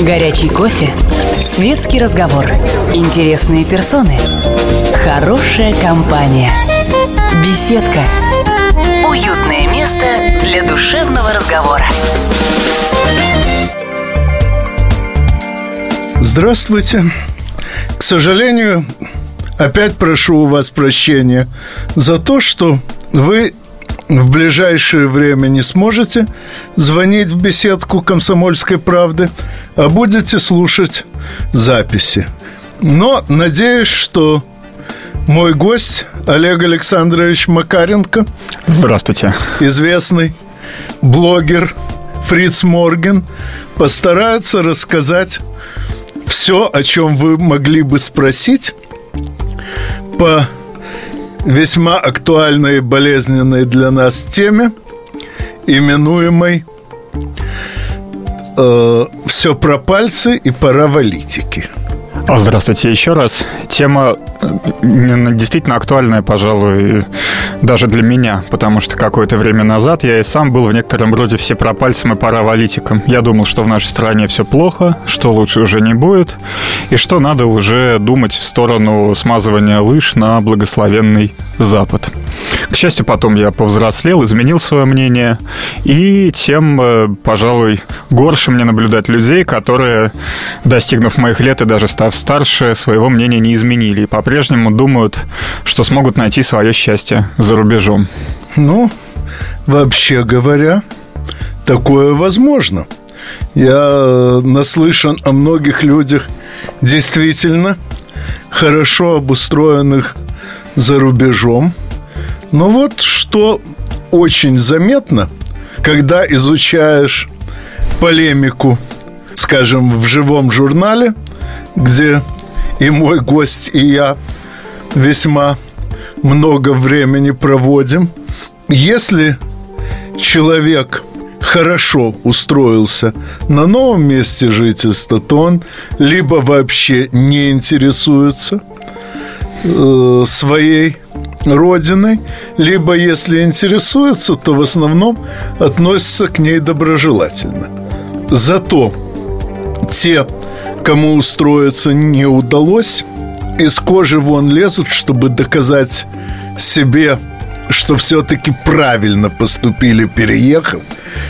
Горячий кофе. Светский разговор. Интересные персоны. Хорошая компания. Беседка. Уютное место для душевного разговора. Здравствуйте. К сожалению, опять прошу у вас прощения за то, что вы в ближайшее время не сможете звонить в беседку «Комсомольской правды», будете слушать записи. Но надеюсь, что мой гость Олег Александрович Макаренко Здравствуйте. Известный блогер Фриц Морген постарается рассказать все, о чем вы могли бы спросить по весьма актуальной и болезненной для нас теме, именуемой э, «Все про пальцы и пора валитики». Здравствуйте еще раз. Тема действительно актуальная, пожалуй, даже для меня, потому что какое-то время назад я и сам был в некотором роде все пропальцем и паравалитиком. Я думал, что в нашей стране все плохо, что лучше уже не будет, и что надо уже думать в сторону смазывания лыж на благословенный Запад. К счастью, потом я повзрослел, изменил свое мнение, и тем, э, пожалуй, горше мне наблюдать людей, которые, достигнув моих лет и даже став старше, своего мнения не изменили и по-прежнему думают, что смогут найти свое счастье за рубежом. Ну, вообще говоря, такое возможно. Я наслышан о многих людях действительно хорошо обустроенных за рубежом – но вот что очень заметно, когда изучаешь полемику, скажем, в живом журнале, где и мой гость, и я весьма много времени проводим. Если человек хорошо устроился на новом месте жительства, то он либо вообще не интересуется э, своей родиной, либо, если интересуется, то в основном относится к ней доброжелательно. Зато те, кому устроиться не удалось, из кожи вон лезут, чтобы доказать себе, что все-таки правильно поступили, переехав,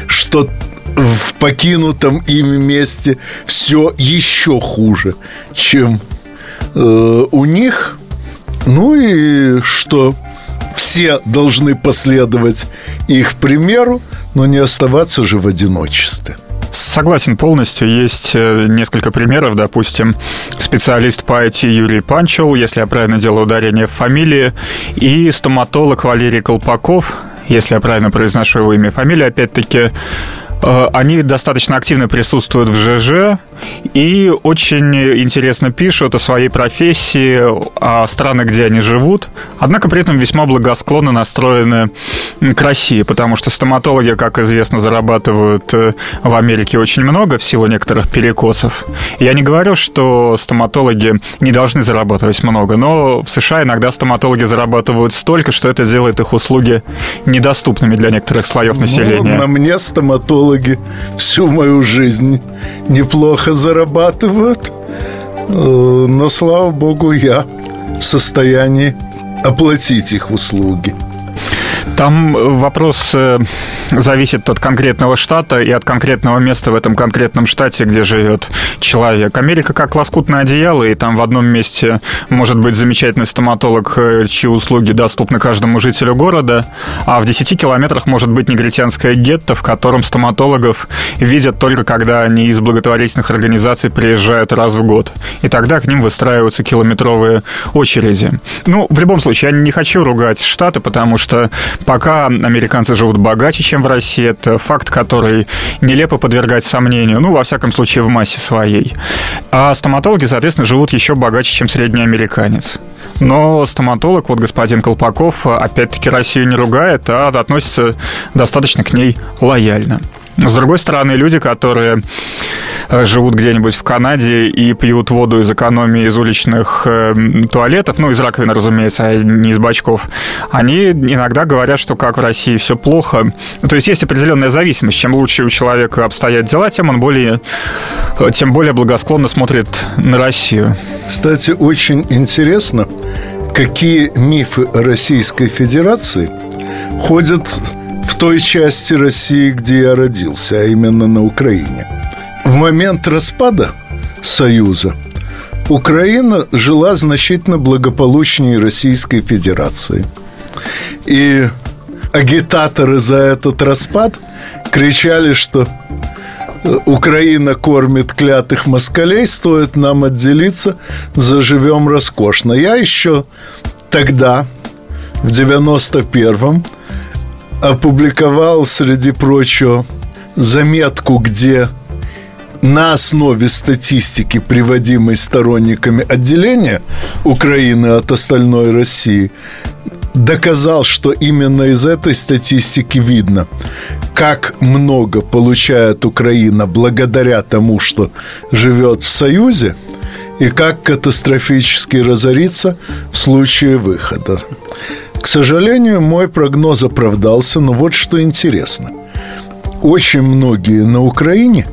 что в покинутом ими месте все еще хуже, чем э, у них – ну и что все должны последовать их примеру, но не оставаться же в одиночестве. Согласен полностью. Есть э, несколько примеров. Допустим, специалист по IT Юрий Панчел, если я правильно делаю ударение в фамилии, и стоматолог Валерий Колпаков, если я правильно произношу его имя и фамилию, опять-таки, Э, они достаточно активно присутствуют в ЖЖ и очень интересно пишут о своей профессии, о странах, где они живут, однако при этом весьма благосклонно настроены к России, потому что стоматологи, как известно, зарабатывают э, в Америке очень много в силу некоторых перекосов. Я не говорю, что стоматологи не должны зарабатывать много, но в США иногда стоматологи зарабатывают столько, что это делает их услуги недоступными для некоторых слоев ну, населения. Ну, на мне стоматолог психологи всю мою жизнь неплохо зарабатывают. Э, но, слава богу, я в состоянии оплатить их услуги. Там вопрос э, зависит от конкретного штата и от конкретного места в этом конкретном штате, где живет человек. Америка как лоскутное одеяло, и там в одном месте может быть замечательный стоматолог, э, чьи услуги доступны каждому жителю города, а в 10 километрах может быть негритянское гетто, в котором стоматологов видят только когда они из благотворительных организаций приезжают раз в год. И тогда к ним выстраиваются километровые очереди. Ну, в любом случае, я не хочу ругать штаты, потому что пока американцы живут богаче, чем в России. Это факт, который нелепо подвергать сомнению, ну, во всяком случае, в массе своей. А стоматологи, соответственно, живут еще богаче, чем средний американец. Но стоматолог, вот господин Колпаков, опять-таки Россию не ругает, а относится достаточно к ней лояльно. С другой стороны, люди, которые э, живут где-нибудь в Канаде и пьют воду из экономии из уличных э, туалетов, ну, из раковины, разумеется, а не из бачков, они иногда говорят, что как в России все плохо. То есть есть определенная зависимость. Чем лучше у человека обстоят дела, тем он более тем более благосклонно смотрит на Россию. Кстати, очень интересно, какие мифы Российской Федерации ходят в той части России, где я родился, а именно на Украине. В момент распада Союза Украина жила значительно благополучнее Российской Федерации. И агитаторы за этот распад кричали, что Украина кормит клятых москалей, стоит нам отделиться, заживем роскошно. Я еще тогда, в 91-м, опубликовал, среди прочего, заметку, где на основе статистики, приводимой сторонниками отделения Украины от остальной России, доказал, что именно из этой статистики видно, как много получает Украина благодаря тому, что живет в Союзе, и как катастрофически разорится в случае выхода. К сожалению, мой прогноз оправдался, но вот что интересно. Очень многие на Украине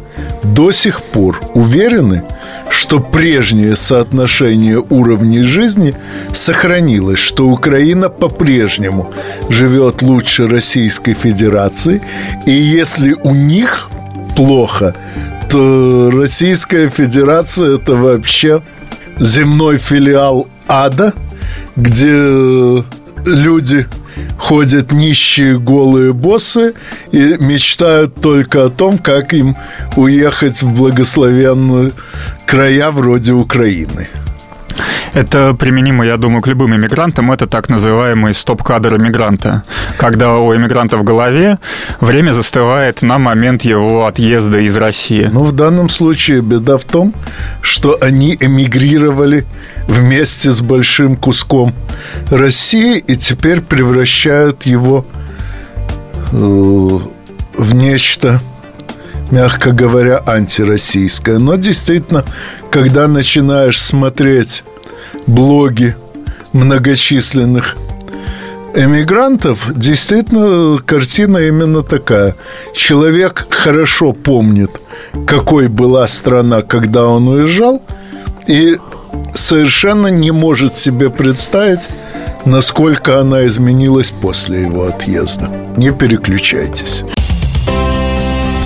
до сих пор уверены, что прежнее соотношение уровней жизни сохранилось, что Украина по-прежнему живет лучше Российской Федерации, и если у них плохо, то Российская Федерация это вообще земной филиал ада, где люди ходят нищие голые боссы и мечтают только о том, как им уехать в благословенные края вроде Украины. Это применимо, я думаю, к любым иммигрантам. Это так называемый стоп-кадр иммигранта. Когда у иммигранта в голове время застывает на момент его отъезда из России. Ну, в данном случае беда в том, что они эмигрировали вместе с большим куском России и теперь превращают его э, в нечто мягко говоря, антироссийское. Но действительно, когда начинаешь смотреть блоги многочисленных эмигрантов, действительно, картина именно такая. Человек хорошо помнит, какой была страна, когда он уезжал, и совершенно не может себе представить, насколько она изменилась после его отъезда. Не переключайтесь.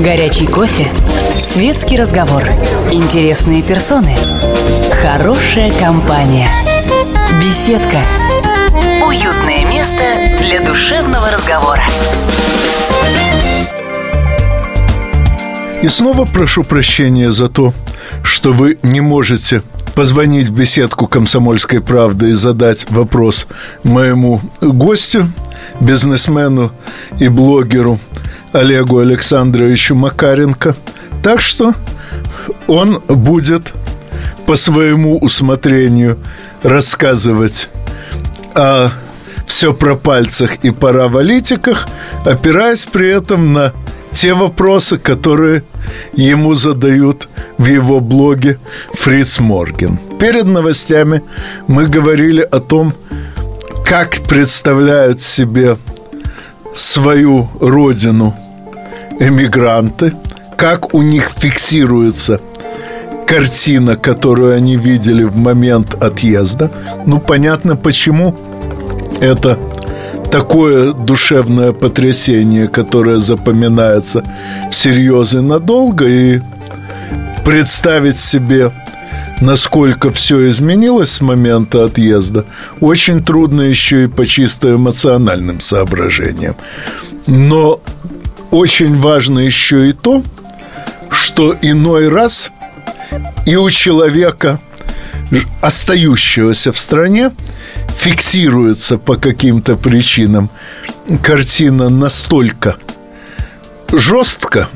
Горячий кофе, светский разговор, интересные персоны, хорошая компания, беседка, уютное место для душевного разговора. И снова прошу прощения за то, что вы не можете позвонить в беседку «Комсомольской правды» и задать вопрос моему гостю, бизнесмену и блогеру Олегу Александровичу Макаренко. Так что он будет по своему усмотрению рассказывать о все про пальцах и паравалитиках, опираясь при этом на те вопросы, которые ему задают в его блоге Фриц Морген. Перед новостями мы говорили о том, как представляют себе свою родину эмигранты, как у них фиксируется картина, которую они видели в момент отъезда. Ну, понятно, почему это такое душевное потрясение, которое запоминается всерьез и надолго, и представить себе, насколько все изменилось с момента отъезда, очень трудно еще и по чисто эмоциональным соображениям. Но очень важно еще и то, что иной раз и у человека, остающегося в стране, фиксируется по каким-то причинам картина настолько жестко,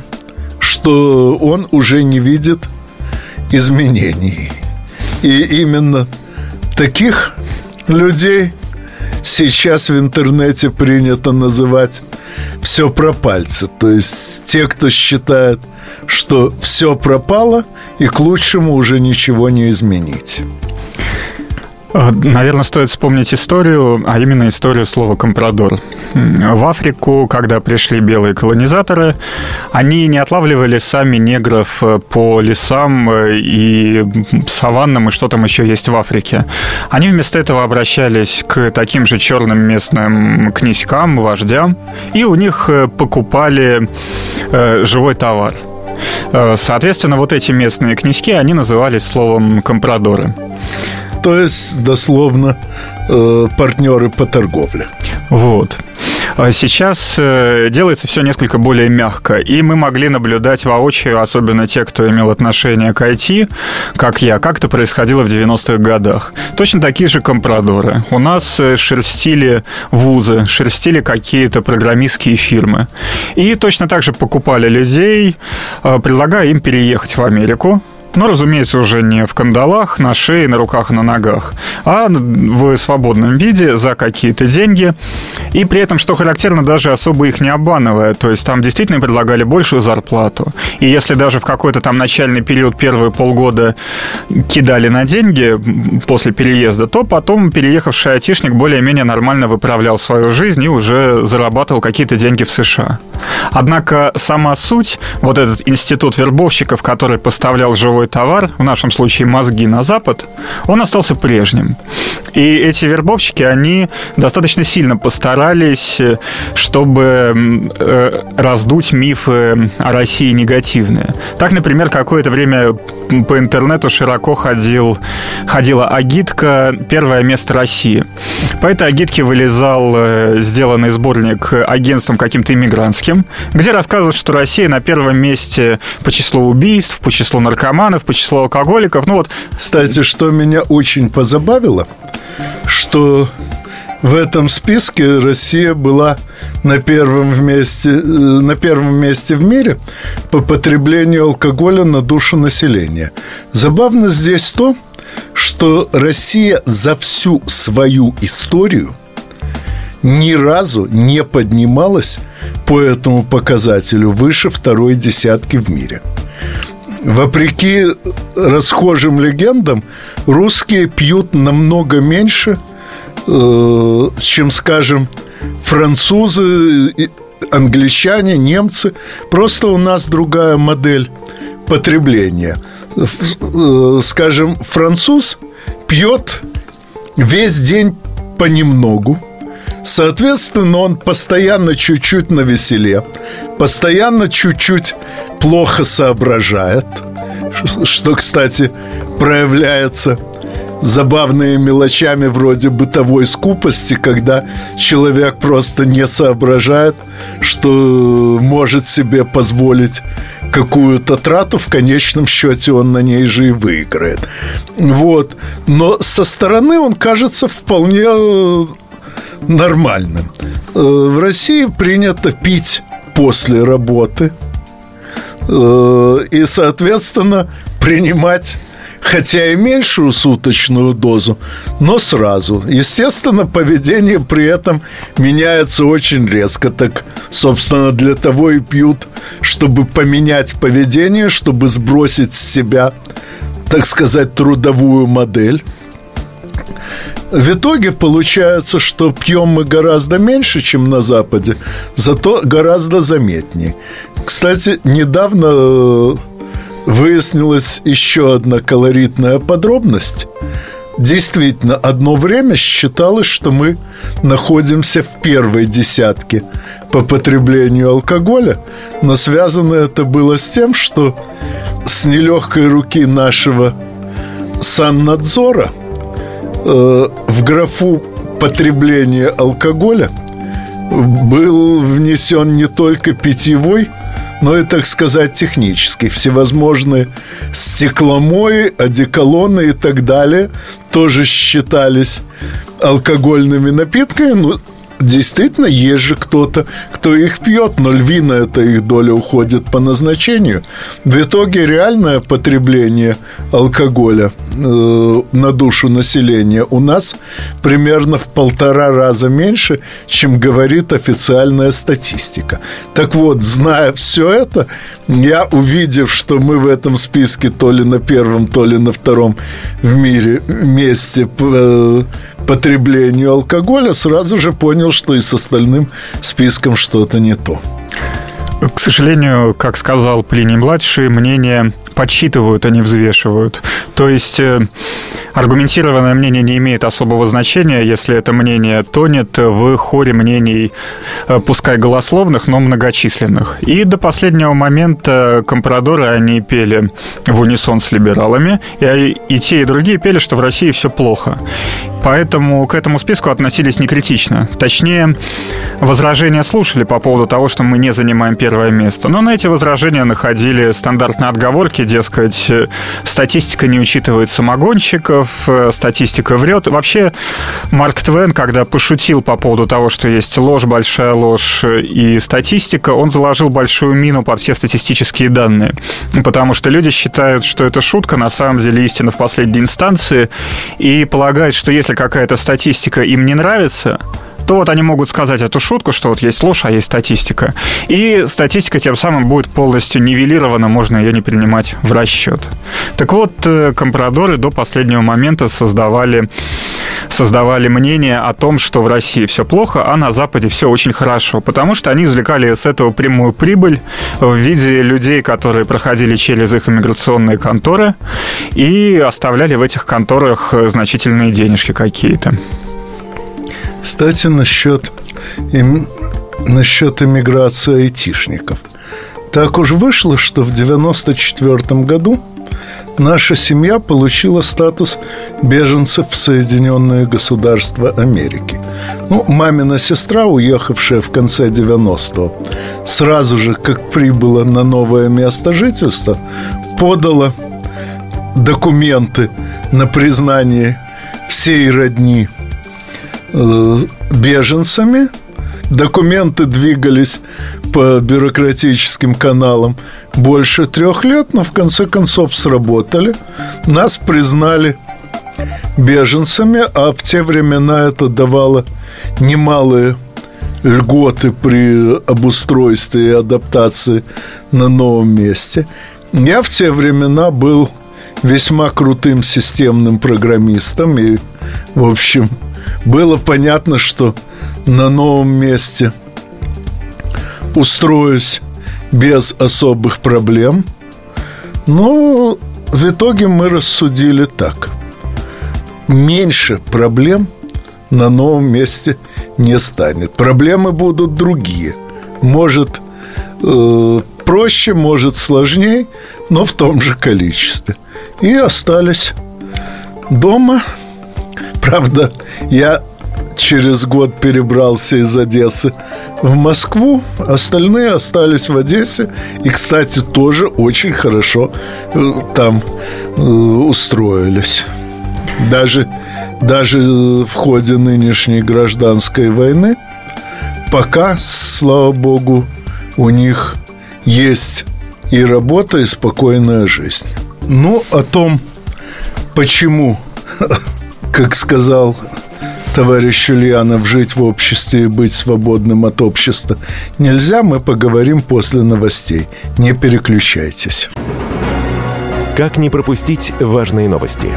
что он уже не видит изменений. И именно таких людей сейчас в интернете принято называть все про пальцы. То есть те, кто считает, что все пропало и к лучшему уже ничего не изменить. Э, наверное, стоит вспомнить историю, а именно историю слова «компрадор». В Африку, когда пришли белые колонизаторы, они не отлавливали сами негров э, по лесам э, и саваннам, и что там еще есть в Африке. Они вместо этого обращались к таким же черным местным князькам, вождям, и у них покупали живой товар. Соответственно, вот эти местные князьки, они назывались словом «компрадоры» то есть дословно э, партнеры по торговле. Вот. А сейчас э, делается все несколько более мягко, и мы могли наблюдать воочию, особенно те, кто имел отношение к IT, как я, как это происходило в 90-х годах. Точно такие же компрадоры. У нас э, шерстили вузы, шерстили какие-то программистские фирмы. И точно так же покупали людей, предлагая им переехать в Америку, но, разумеется, уже не в кандалах, на шее, на руках, на ногах, а в свободном виде за какие-то деньги. И при этом, что характерно, даже особо их не обманывая. То есть там действительно предлагали большую зарплату. И если даже в какой-то там начальный период, первые полгода кидали на деньги после переезда, то потом переехавший айтишник более-менее нормально выправлял свою жизнь и уже зарабатывал какие-то деньги в США. Однако сама суть, вот этот институт вербовщиков, который поставлял живой свой товар, в нашем случае мозги на Запад, он остался прежним. И эти вербовщики, они достаточно сильно постарались, чтобы э, раздуть мифы о России негативные. Так, например, какое-то время по интернету широко ходил, ходила агитка «Первое место России». По этой агитке вылезал э, сделанный сборник агентством каким-то иммигрантским, где рассказывают, что Россия на первом месте по числу убийств, по числу наркоманов, наркоманов, по числу алкоголиков. Ну вот. Кстати, что меня очень позабавило, что в этом списке Россия была на первом месте, э, на первом месте в мире по потреблению алкоголя на душу населения. Забавно здесь то, что Россия за всю свою историю ни разу не поднималась по этому показателю выше второй десятки в мире. Вопреки расхожим легендам, русские пьют намного меньше, э, чем, скажем, французы, англичане, немцы. Просто у нас другая модель потребления. Э, скажем, француз пьет весь день понемногу, Соответственно, он постоянно чуть-чуть на веселе, постоянно чуть-чуть плохо соображает, что, кстати, проявляется забавными мелочами вроде бытовой скупости, когда человек просто не соображает, что может себе позволить какую-то трату, в конечном счете он на ней же и выиграет. Вот. Но со стороны он кажется вполне нормальным. Э, в России принято пить после работы э, и, соответственно, принимать хотя и меньшую суточную дозу, но сразу. Естественно, поведение при этом меняется очень резко. Так, собственно, для того и пьют, чтобы поменять поведение, чтобы сбросить с себя, так сказать, трудовую модель. В итоге получается, что пьем мы гораздо меньше, чем на Западе, зато гораздо заметнее. Кстати, недавно э, выяснилась еще одна колоритная подробность. Действительно, одно время считалось, что мы находимся в первой десятке по потреблению алкоголя, но связано это было с тем, что с нелегкой руки нашего саннадзора – э, в графу потребления алкоголя был внесен не только питьевой, но и, так сказать, технический. Всевозможные стекломои, одеколоны и так далее тоже считались алкогольными напитками. Ну, действительно есть же кто-то, кто их пьет, но львиная эта их доля уходит по назначению. В итоге реальное потребление алкоголя э, на душу населения у нас примерно в полтора раза меньше, чем говорит официальная статистика. Так вот, зная все это, я, увидев, что мы в этом списке то ли на первом, то ли на втором в мире месте э, потреблению алкоголя, сразу же понял, что и с остальным списком что-то не то. К сожалению, как сказал Плиний-младший, мнения подсчитывают, а не взвешивают. То есть э, аргументированное мнение не имеет особого значения, если это мнение тонет в хоре мнений, э, пускай голословных, но многочисленных. И до последнего момента компрадоры, они пели в унисон с либералами, и, и те, и другие пели, что в России все плохо. Поэтому к этому списку относились некритично. Точнее, возражения слушали по поводу того, что мы не занимаем первое место. Но на эти возражения находили стандартные отговорки, дескать, статистика не учитывает самогонщиков, статистика врет. Вообще, Марк Твен, когда пошутил по поводу того, что есть ложь, большая ложь и статистика, он заложил большую мину под все статистические данные. Потому что люди считают, что это шутка, на самом деле истина в последней инстанции, и полагают, что если какая-то статистика им не нравится, то вот они могут сказать эту шутку, что вот есть ложь, а есть статистика. И статистика тем самым будет полностью нивелирована, можно ее не принимать в расчет. Так вот, э, компрадоры до последнего момента создавали, создавали мнение о том, что в России все плохо, а на Западе все очень хорошо, потому что они извлекали с этого прямую прибыль в виде людей, которые проходили через их иммиграционные конторы и оставляли в этих конторах значительные денежки какие-то. Кстати, насчет, им, насчет иммиграции айтишников. Так уж вышло, что в 94 году наша семья получила статус беженцев в Соединенные Государства Америки. Ну, мамина сестра, уехавшая в конце 90-го, сразу же, как прибыла на новое место жительства, подала документы на признание всей родни беженцами. Документы двигались по бюрократическим каналам больше трех лет, но в конце концов сработали. Нас признали беженцами, а в те времена это давало немалые льготы при обустройстве и адаптации на новом месте. Я в те времена был весьма крутым системным программистом и, в общем, было понятно, что на новом месте устроюсь без особых проблем. Но в итоге мы рассудили так. Меньше проблем на новом месте не станет. Проблемы будут другие. Может, э, проще, может, сложнее, но в том же количестве. И остались дома – Правда, я через год перебрался из Одессы в Москву, остальные остались в Одессе и, кстати, тоже очень хорошо э, там э, устроились. Даже, даже в ходе нынешней гражданской войны пока, слава богу, у них есть и работа, и спокойная жизнь. Ну, о том, почему как сказал товарищ Ульянов, жить в обществе и быть свободным от общества нельзя, мы поговорим после новостей. Не переключайтесь. Как не пропустить важные новости?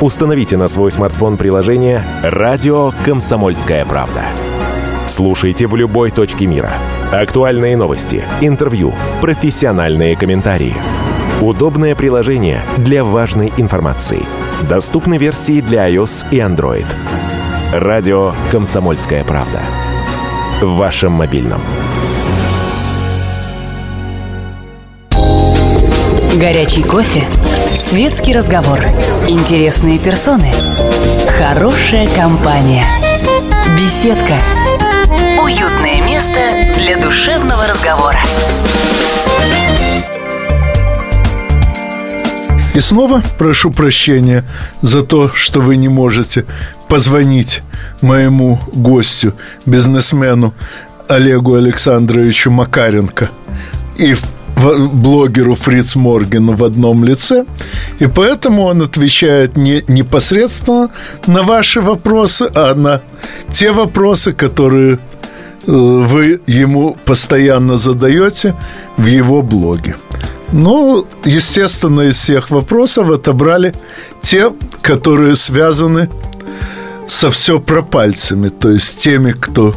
Установите на свой смартфон приложение «Радио Комсомольская правда». Слушайте в любой точке мира. Актуальные новости, интервью, профессиональные комментарии. Удобное приложение для важной информации – Доступны версии для iOS и Android. Радио «Комсомольская правда». В вашем мобильном. Горячий кофе. Светский разговор. Интересные персоны. Хорошая компания. Беседка. Уютное место для душевного разговора. И снова прошу прощения за то, что вы не можете позвонить моему гостю, бизнесмену Олегу Александровичу Макаренко и блогеру Фриц Моргену в одном лице, и поэтому он отвечает не непосредственно на ваши вопросы, а на те вопросы, которые э, вы ему постоянно задаете в его блоге. Ну, естественно, из всех вопросов отобрали те, которые связаны со все пропальцами, то есть теми, кто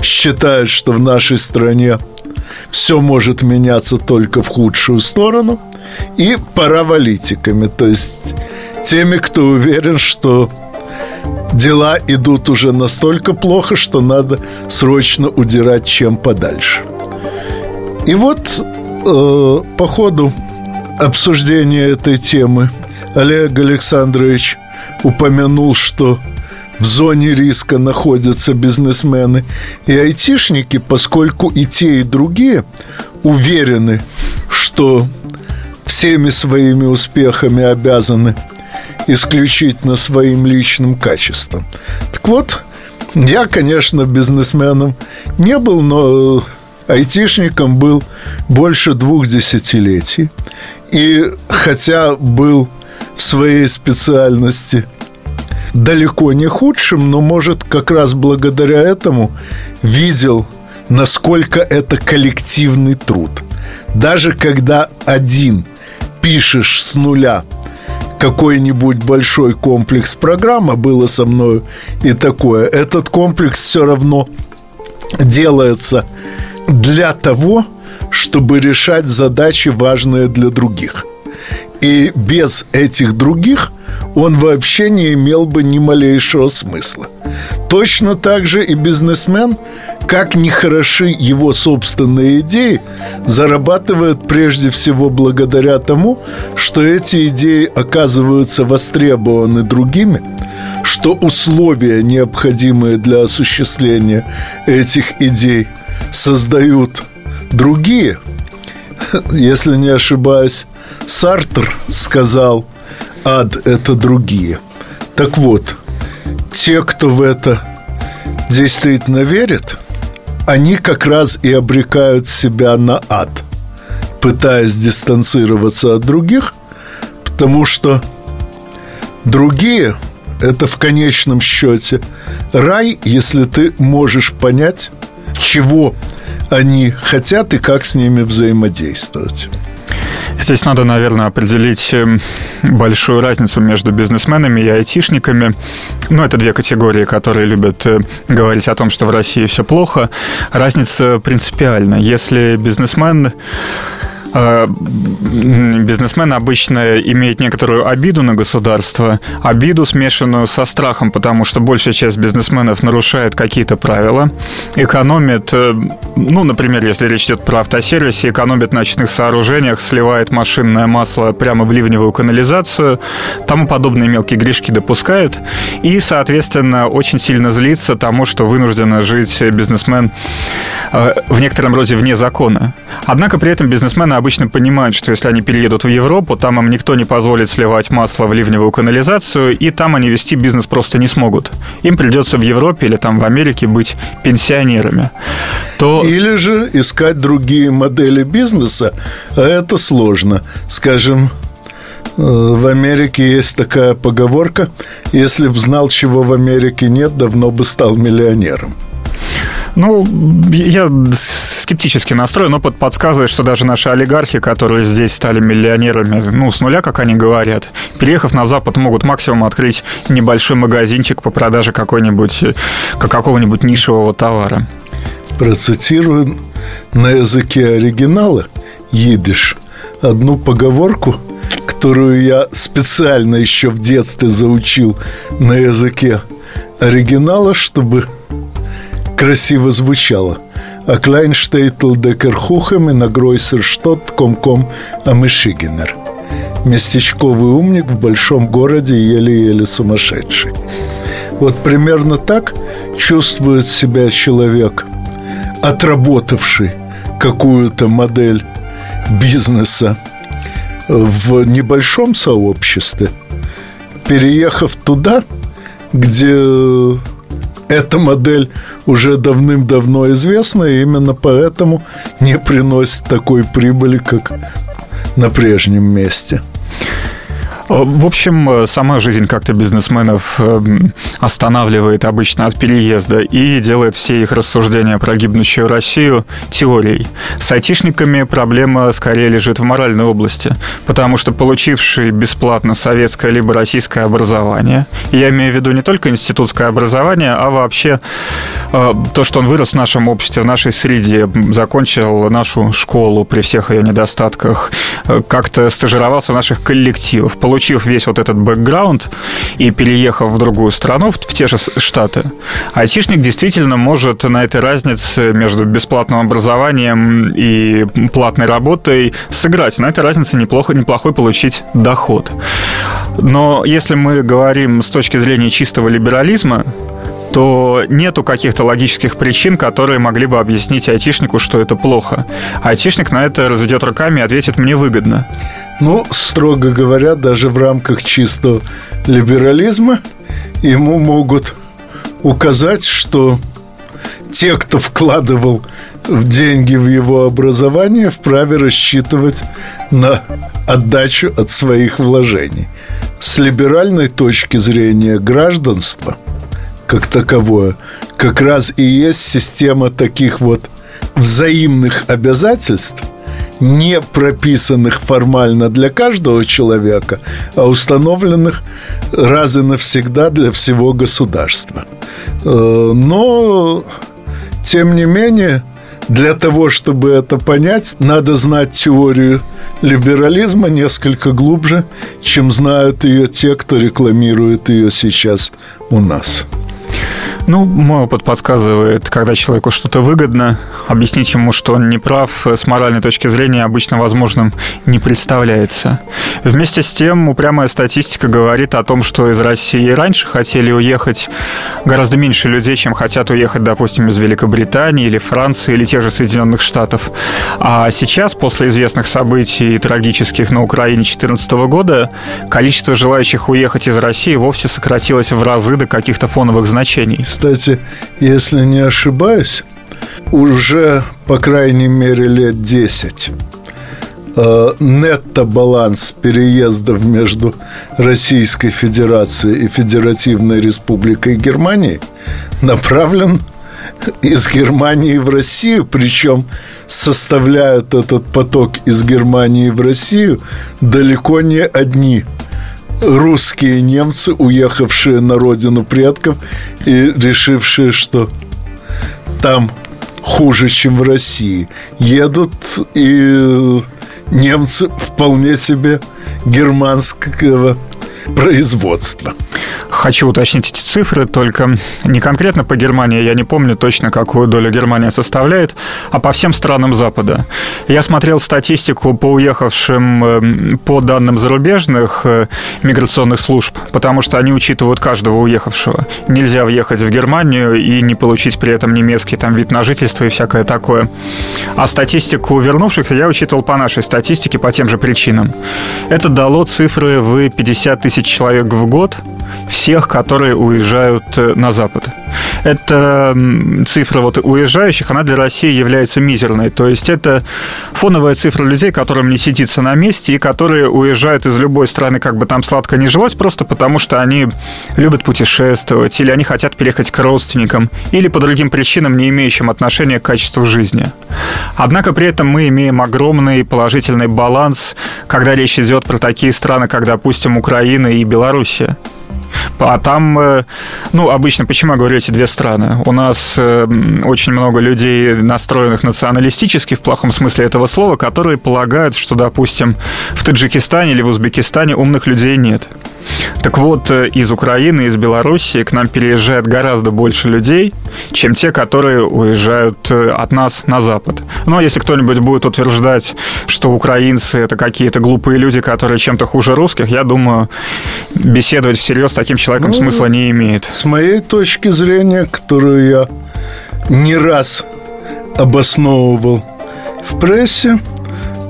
считает, что в нашей стране все может меняться только в худшую сторону, и паравалитиками, то есть теми, кто уверен, что дела идут уже настолько плохо, что надо срочно удирать чем подальше. И вот э, по ходу обсуждения этой темы Олег Александрович упомянул, что в зоне риска находятся бизнесмены и айтишники, поскольку и те, и другие уверены, что всеми своими успехами обязаны исключительно своим личным качеством. Так вот, я, конечно, бизнесменом не был, но айтишником был больше двух десятилетий. И хотя был в своей специальности далеко не худшим, но, может, как раз благодаря этому видел, насколько это коллективный труд. Даже когда один пишешь с нуля какой-нибудь большой комплекс программа было со мной и такое. Этот комплекс все равно делается для того, чтобы решать задачи, важные для других. И без этих других он вообще не имел бы ни малейшего смысла. Точно так же и бизнесмен, как не хороши его собственные идеи, зарабатывает прежде всего благодаря тому, что эти идеи оказываются востребованы другими, что условия, необходимые для осуществления этих идей, создают другие. Если не ошибаюсь, Сартр сказал – ад – это другие. Так вот, те, кто в это действительно верит, они как раз и обрекают себя на ад, пытаясь дистанцироваться от других, потому что другие – это в конечном счете рай, если ты можешь понять, чего они хотят и как с ними взаимодействовать. Здесь надо, наверное, определить эм, большую разницу между бизнесменами и айтишниками. Ну, это две категории, которые любят э, говорить о том, что в России все плохо. Разница принципиальна. Если бизнесмен Э, бизнесмен обычно имеет некоторую обиду на государство, обиду, смешанную со страхом, потому что большая часть бизнесменов нарушает какие-то правила, экономит, э, ну, например, если речь идет про автосервисы, экономит на ночных сооружениях, сливает машинное масло прямо в ливневую канализацию, тому подобные мелкие грешки допускает, и, соответственно, очень сильно злится тому, что вынужден жить бизнесмен э, в некотором роде вне закона. Однако при этом бизнесмены обычно понимают, что если они переедут в Европу, там им никто не позволит сливать масло в ливневую канализацию, и там они вести бизнес просто не смогут. Им придется в Европе или там в Америке быть пенсионерами. То... Или же искать другие модели бизнеса, а это сложно. Скажем, э, в Америке есть такая поговорка, если б знал, чего в Америке нет, давно бы стал миллионером. Ну, я скептически настроен. Опыт подсказывает, что даже наши олигархи, которые здесь стали миллионерами, ну, с нуля, как они говорят, переехав на Запад, могут максимум открыть небольшой магазинчик по продаже какой-нибудь, какого-нибудь нишевого товара. Процитирую на языке оригинала, едиш, одну поговорку, которую я специально еще в детстве заучил на языке оригинала, чтобы красиво звучало – а Kleinstädtel der Хухами на Гройсерштадт Комком Амышигенер. Местечковый умник в большом городе еле-еле сумасшедший. Вот примерно так чувствует себя человек, отработавший какую-то модель бизнеса в небольшом сообществе, переехав туда, где эта модель уже давным-давно известна, и именно поэтому не приносит такой прибыли, как на прежнем месте. В общем, э, сама жизнь как-то бизнесменов эм, останавливает обычно от переезда и делает все их рассуждения про гибнущую Россию теорией. С айтишниками проблема скорее лежит в моральной области, потому что получивший бесплатно советское либо российское образование, я имею в виду не только институтское образование, а вообще э, то, что он вырос в нашем обществе, в нашей среде, закончил нашу школу при всех ее недостатках, э, как-то стажировался в наших коллективах, получив весь вот этот бэкграунд и переехав в другую страну, в те же Штаты, айтишник действительно может на этой разнице между бесплатным образованием и платной работой сыграть. На этой разнице неплохо, неплохой получить доход. Но если мы говорим с точки зрения чистого либерализма, то нету каких-то логических причин, которые могли бы объяснить айтишнику, что это плохо. Айтишник на это разведет руками и ответит «мне выгодно». Ну, строго говоря, даже в рамках чистого либерализма ему могут указать, что те, кто вкладывал в деньги в его образование, вправе рассчитывать на отдачу от своих вложений. С либеральной точки зрения гражданства, как таковое, как раз и есть система таких вот взаимных обязательств – не прописанных формально для каждого человека, а установленных раз и навсегда для всего государства. Э, но, тем не менее, для того, чтобы это понять, надо знать теорию либерализма несколько глубже, чем знают ее те, кто рекламирует ее сейчас у нас. Ну, мой опыт подсказывает, когда человеку что-то выгодно, объяснить ему, что он не прав, с моральной точки зрения обычно возможным не представляется. Вместе с тем, упрямая статистика говорит о том, что из России раньше хотели уехать гораздо меньше людей, чем хотят уехать, допустим, из Великобритании или Франции или тех же Соединенных Штатов. А сейчас, после известных событий трагических на Украине 2014 года, количество желающих уехать из России вовсе сократилось в разы до каких-то фоновых значений. Кстати, если не ошибаюсь, уже, по крайней мере, лет 10 э, нетто-баланс переездов между Российской Федерацией и Федеративной Республикой Германии направлен из Германии в Россию, причем составляют этот поток из Германии в Россию далеко не одни русские немцы, уехавшие на родину предков и решившие, что там хуже, чем в России. Едут и немцы вполне себе германского производства. Хочу уточнить эти цифры, только не конкретно по Германии, я не помню точно, какую долю Германия составляет, а по всем странам Запада. Я смотрел статистику по уехавшим эм, по данным зарубежных э, миграционных служб, потому что они учитывают каждого уехавшего. Нельзя въехать в Германию и не получить при этом немецкий там вид на жительство и всякое такое. А статистику вернувшихся я учитывал по нашей статистике по тем же причинам. Это дало цифры в 50 тысяч человек в год, всех, которые уезжают э, на Запад. Эта цифра вот уезжающих, она для России является мизерной. То есть это фоновая цифра людей, которым не сидится на месте и которые уезжают из любой страны, как бы там сладко не жилось, просто потому что они любят путешествовать, или они хотят переехать к родственникам, или по другим причинам, не имеющим отношения к качеству жизни. Однако при этом мы имеем огромный положительный баланс, когда речь идет про такие страны, как, допустим, Украина и Белоруссия. А там, э, ну, обычно, почему я говорю эти две страны? У нас э, очень много людей, настроенных националистически, в плохом смысле этого слова, которые полагают, что, допустим, в Таджикистане или в Узбекистане умных людей нет. Так вот, э, из Украины, из Белоруссии к нам переезжает гораздо больше людей, чем те, которые уезжают от нас на Запад. Но ну, а если кто-нибудь будет утверждать, что украинцы это какие-то глупые люди, которые чем-то хуже русских, я думаю, беседовать всерьез таким человеком ну, смысла не имеет. С моей точки зрения, которую я не раз обосновывал в прессе,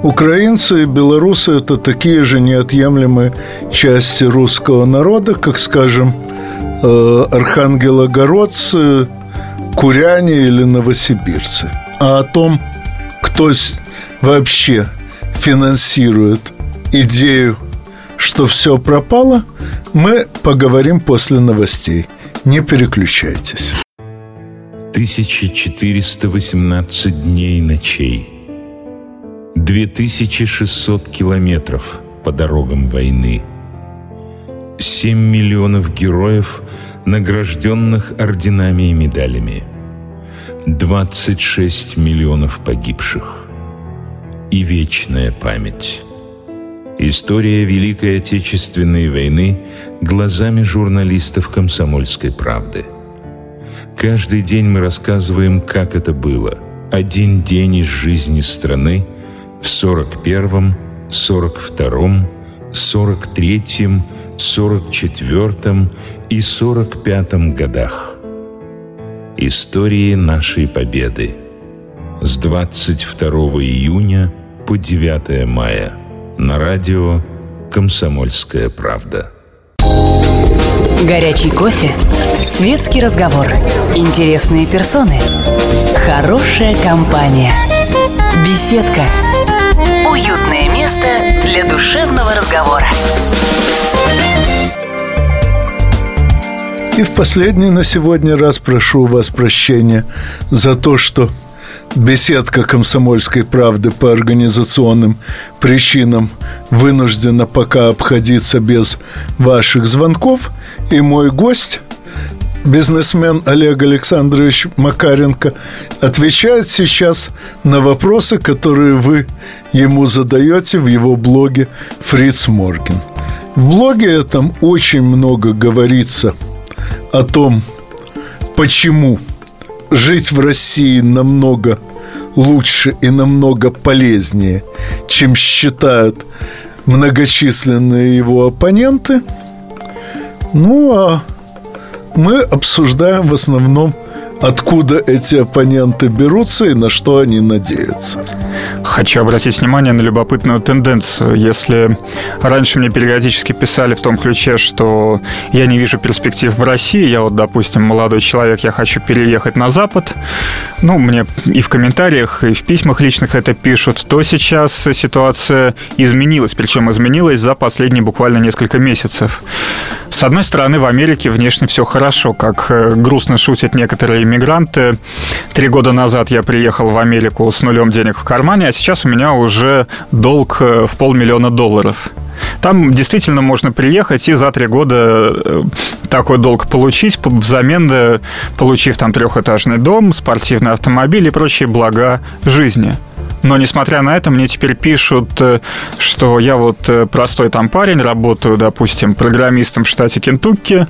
Украинцы и белорусы – это такие же неотъемлемые части русского народа, как, скажем, э, архангелогородцы, куряне или новосибирцы. А о том, кто вообще финансирует идею, что все пропало, мы поговорим после новостей. Не переключайтесь. 1418 дней и ночей – 2600 километров по дорогам войны. 7 миллионов героев, награжденных орденами и медалями. 26 миллионов погибших. И вечная память. История Великой Отечественной войны глазами журналистов «Комсомольской правды». Каждый день мы рассказываем, как это было. Один день из жизни страны – в 41-м, 42-м, 43-м, 44-м и 45-м годах. Истории нашей победы с 22 июня по 9 мая на радио «Комсомольская правда». Горячий кофе, светский разговор, интересные персоны, хорошая компания, беседка – Уютное место для душевного разговора. И в последний на сегодня раз прошу у вас прощения за то, что беседка комсомольской правды по организационным причинам вынуждена пока обходиться без ваших звонков. И мой гость бизнесмен Олег Александрович Макаренко отвечает сейчас на вопросы, которые вы ему задаете в его блоге «Фриц Морген». В блоге этом очень много говорится о том, почему жить в России намного лучше и намного полезнее, чем считают многочисленные его оппоненты. Ну, а мы обсуждаем в основном, откуда эти оппоненты берутся и на что они надеются. Хочу обратить внимание на любопытную тенденцию. Если раньше мне периодически писали в том ключе, что я не вижу перспектив в России, я вот, допустим, молодой человек, я хочу переехать на Запад, ну, мне и в комментариях, и в письмах личных это пишут, то сейчас ситуация изменилась, причем изменилась за последние буквально несколько месяцев. С одной стороны, в Америке внешне все хорошо, как э, грустно шутят некоторые иммигранты. Три года назад я приехал в Америку с нулем денег в кармане, а сейчас у меня уже долг э, в полмиллиона долларов. Там действительно можно приехать и за три года э, такой долг получить, взамен получив там трехэтажный дом, спортивный автомобиль и прочие блага жизни. Но, несмотря на это, мне теперь пишут, э, что я вот э, простой там парень, работаю, допустим, программистом в штате Кентукки.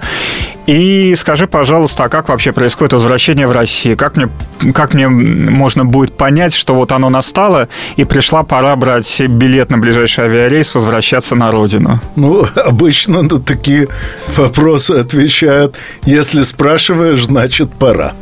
И скажи, пожалуйста, а как вообще происходит возвращение в Россию? Как мне, как мне можно будет понять, что вот оно настало, и пришла пора брать билет на ближайший авиарейс, возвращаться на родину? Ну, обычно на такие вопросы отвечают, если спрашиваешь, значит пора.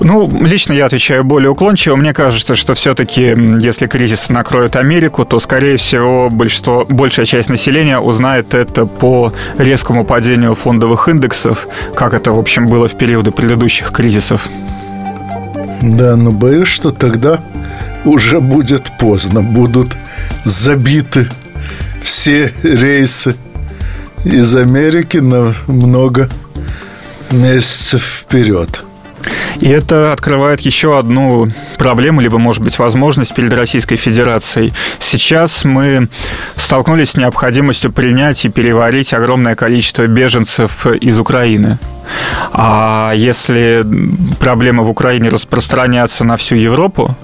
Ну, лично я отвечаю более уклончиво. Мне кажется, что все-таки, если кризис накроет Америку, то, скорее всего, большинство, большая часть населения узнает это по резкому падению фондовых индексов, как это, в общем, было в периоды предыдущих кризисов. Да, но боюсь, что тогда уже будет поздно. Будут забиты все рейсы из Америки на много месяцев вперед. И это открывает еще одну проблему, либо, может быть, возможность перед Российской Федерацией. Сейчас мы столкнулись с необходимостью принять и переварить огромное количество беженцев из Украины. А если проблемы в Украине распространятся на всю Европу,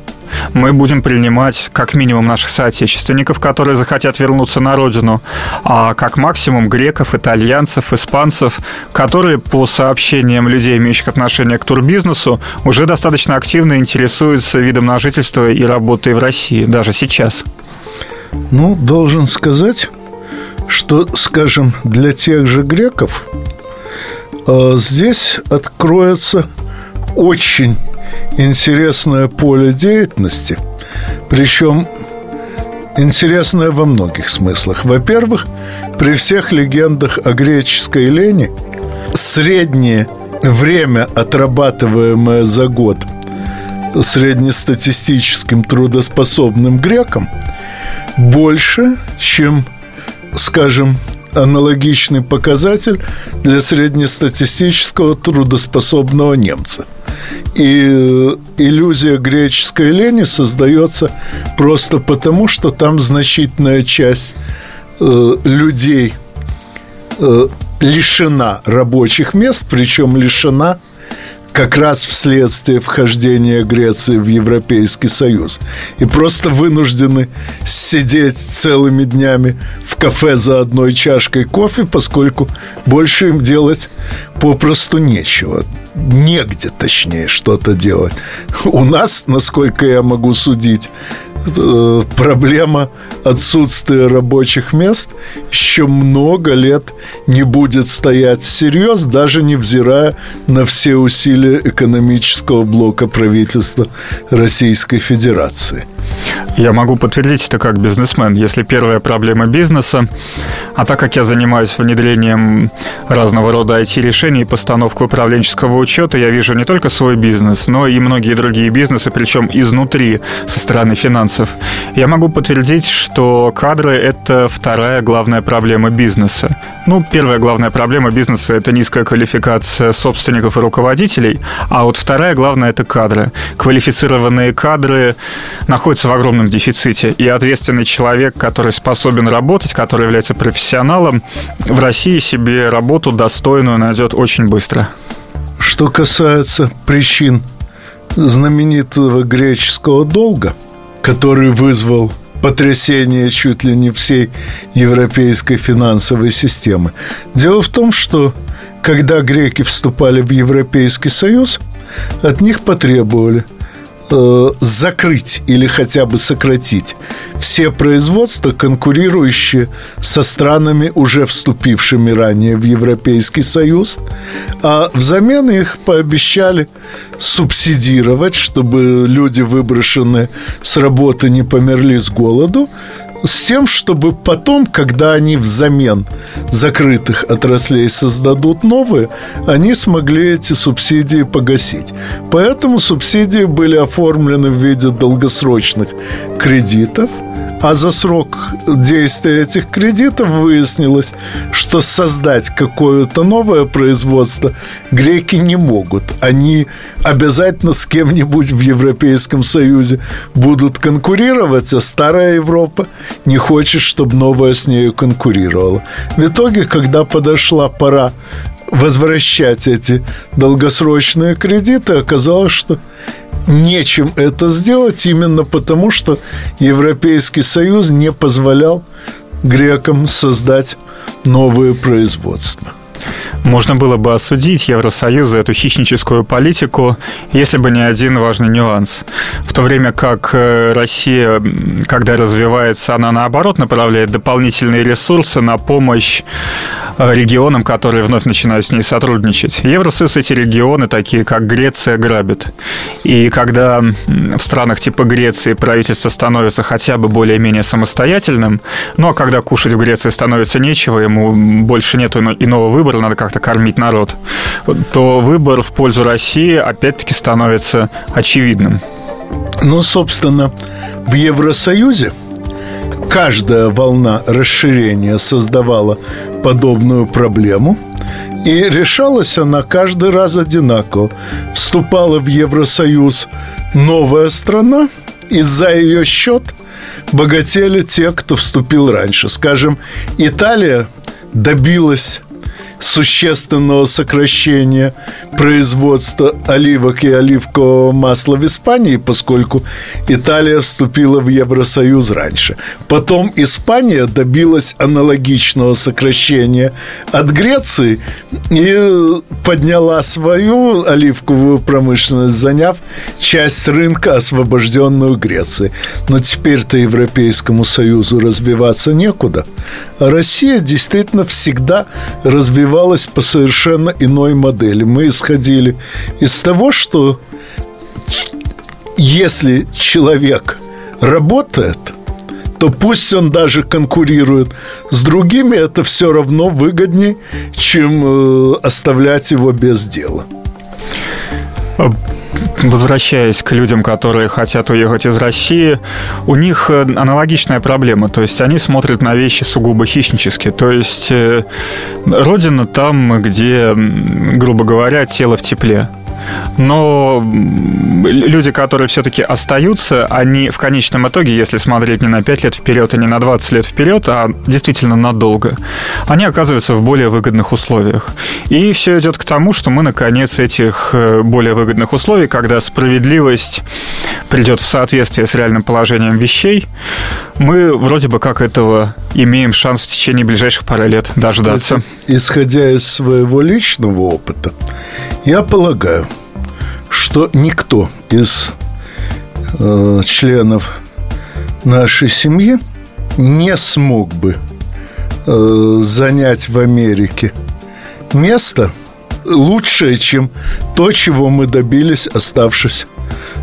мы будем принимать как минимум наших соотечественников, которые захотят вернуться на родину, а как максимум греков, итальянцев, испанцев, которые, по сообщениям людей, имеющих отношение к турбизнесу, уже достаточно активно интересуются видом на жительство и работой в России, даже сейчас. Ну, должен сказать, что, скажем, для тех же греков э, здесь откроется очень интересное поле деятельности. Причем интересная во многих смыслах. Во-первых, при всех легендах о греческой лени среднее время, отрабатываемое за год среднестатистическим трудоспособным греком, больше, чем, скажем, аналогичный показатель для среднестатистического трудоспособного немца. И э, иллюзия греческой лени создается просто потому, что там значительная часть э, людей э, лишена рабочих мест, причем лишена как раз вследствие вхождения Греции в Европейский Союз. И просто вынуждены сидеть целыми днями в кафе за одной чашкой кофе, поскольку больше им делать попросту нечего. Негде, точнее, что-то делать. У нас, насколько я могу судить, проблема отсутствия рабочих мест еще много лет не будет стоять всерьез, даже невзирая на все усилия экономического блока правительства Российской Федерации. Я могу подтвердить это как бизнесмен. Если первая проблема бизнеса, а так как я занимаюсь внедрением разного рода IT-решений и постановкой управленческого учета, я вижу не только свой бизнес, но и многие другие бизнесы, причем изнутри, со стороны финансов. Я могу подтвердить, что кадры – это вторая главная проблема бизнеса. Ну, первая главная проблема бизнеса – это низкая квалификация собственников и руководителей, а вот вторая главная – это кадры. Квалифицированные кадры находятся в огромном дефиците, и ответственный человек, который способен работать, который является профессионалом, в России себе работу достойную найдет очень быстро. Что касается причин знаменитого греческого долга, который вызвал потрясение чуть ли не всей европейской финансовой системы. Дело в том, что когда греки вступали в Европейский Союз, от них потребовали – э, закрыть или хотя бы сократить все производства, конкурирующие со странами, уже вступившими ранее в Европейский Союз, а взамен их пообещали субсидировать, чтобы люди, выброшенные с работы, не померли с голоду, с тем, чтобы потом, когда они взамен закрытых отраслей создадут новые, они смогли эти субсидии погасить. Поэтому субсидии были оформлены в виде долгосрочных кредитов – а за срок действия этих кредитов выяснилось, что создать какое-то новое производство греки не могут. Они обязательно с кем-нибудь в Европейском Союзе будут конкурировать, а старая Европа не хочет, чтобы новая с нею конкурировала. В итоге, когда подошла пора возвращать эти долгосрочные кредиты, оказалось, что нечем это сделать именно потому, что Европейский Союз не позволял грекам создать новые производства. Можно было бы осудить Евросоюз за эту хищническую политику, если бы не один важный нюанс. В то время как э, Россия, когда развивается, она наоборот направляет дополнительные ресурсы на помощь э, регионам, которые вновь начинают с ней сотрудничать. Евросоюз эти регионы, такие как Греция, грабит. И когда в странах типа Греции правительство становится хотя бы более-менее самостоятельным, ну а когда кушать в Греции становится нечего, ему больше нет иного выбора, надо как-то кормить народ, то выбор в пользу России опять-таки становится очевидным. Ну, собственно, в Евросоюзе каждая волна расширения создавала подобную проблему, и решалась она каждый раз одинаково. Вступала в Евросоюз новая страна, и за ее счет богатели те, кто вступил раньше. Скажем, Италия добилась существенного сокращения производства оливок и оливкового масла в Испании, поскольку Италия вступила в Евросоюз раньше. Потом Испания добилась аналогичного сокращения от Греции и подняла свою оливковую промышленность, заняв часть рынка, освобожденную Грецией. Но теперь-то Европейскому Союзу развиваться некуда. А Россия действительно всегда развивалась по совершенно иной модели. Мы исходили из того, что если человек работает, то пусть он даже конкурирует с другими, это все равно выгоднее, чем э, оставлять его без дела. Возвращаясь к людям, которые хотят уехать из России, у них э, аналогичная проблема. То есть они смотрят на вещи сугубо хищнически. То есть э, родина там, где, грубо говоря, тело в тепле. Но люди, которые все-таки остаются, они в конечном итоге, если смотреть не на 5 лет вперед и не на 20 лет вперед, а действительно надолго, они оказываются в более выгодных условиях. И все идет к тому, что мы, наконец, этих э, более выгодных условий, когда справедливость придет в соответствие с реальным положением вещей, мы вроде бы как этого имеем шанс в течение ближайших пары лет дождаться. Кстати, исходя из своего личного опыта, я полагаю, что никто из э, членов нашей семьи не смог бы э, занять в Америке место лучшее, чем то, чего мы добились, оставшись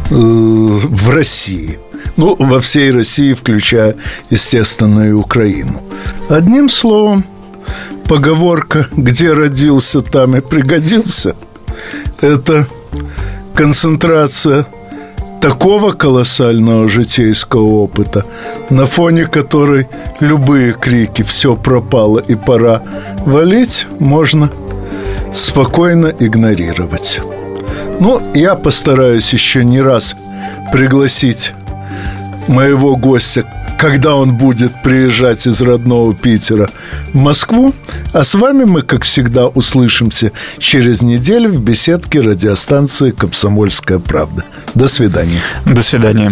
э, в России. Ну, во всей России, включая, естественно, и Украину. Одним словом, поговорка «где родился, там и пригодился» – это концентрация такого колоссального житейского опыта, на фоне которой любые крики «все пропало и пора валить» можно спокойно игнорировать. Ну, я постараюсь еще не раз пригласить моего гостя, когда он будет приезжать из родного Питера в Москву. А с вами мы, как всегда, услышимся через неделю в беседке радиостанции «Комсомольская правда». До свидания. До свидания.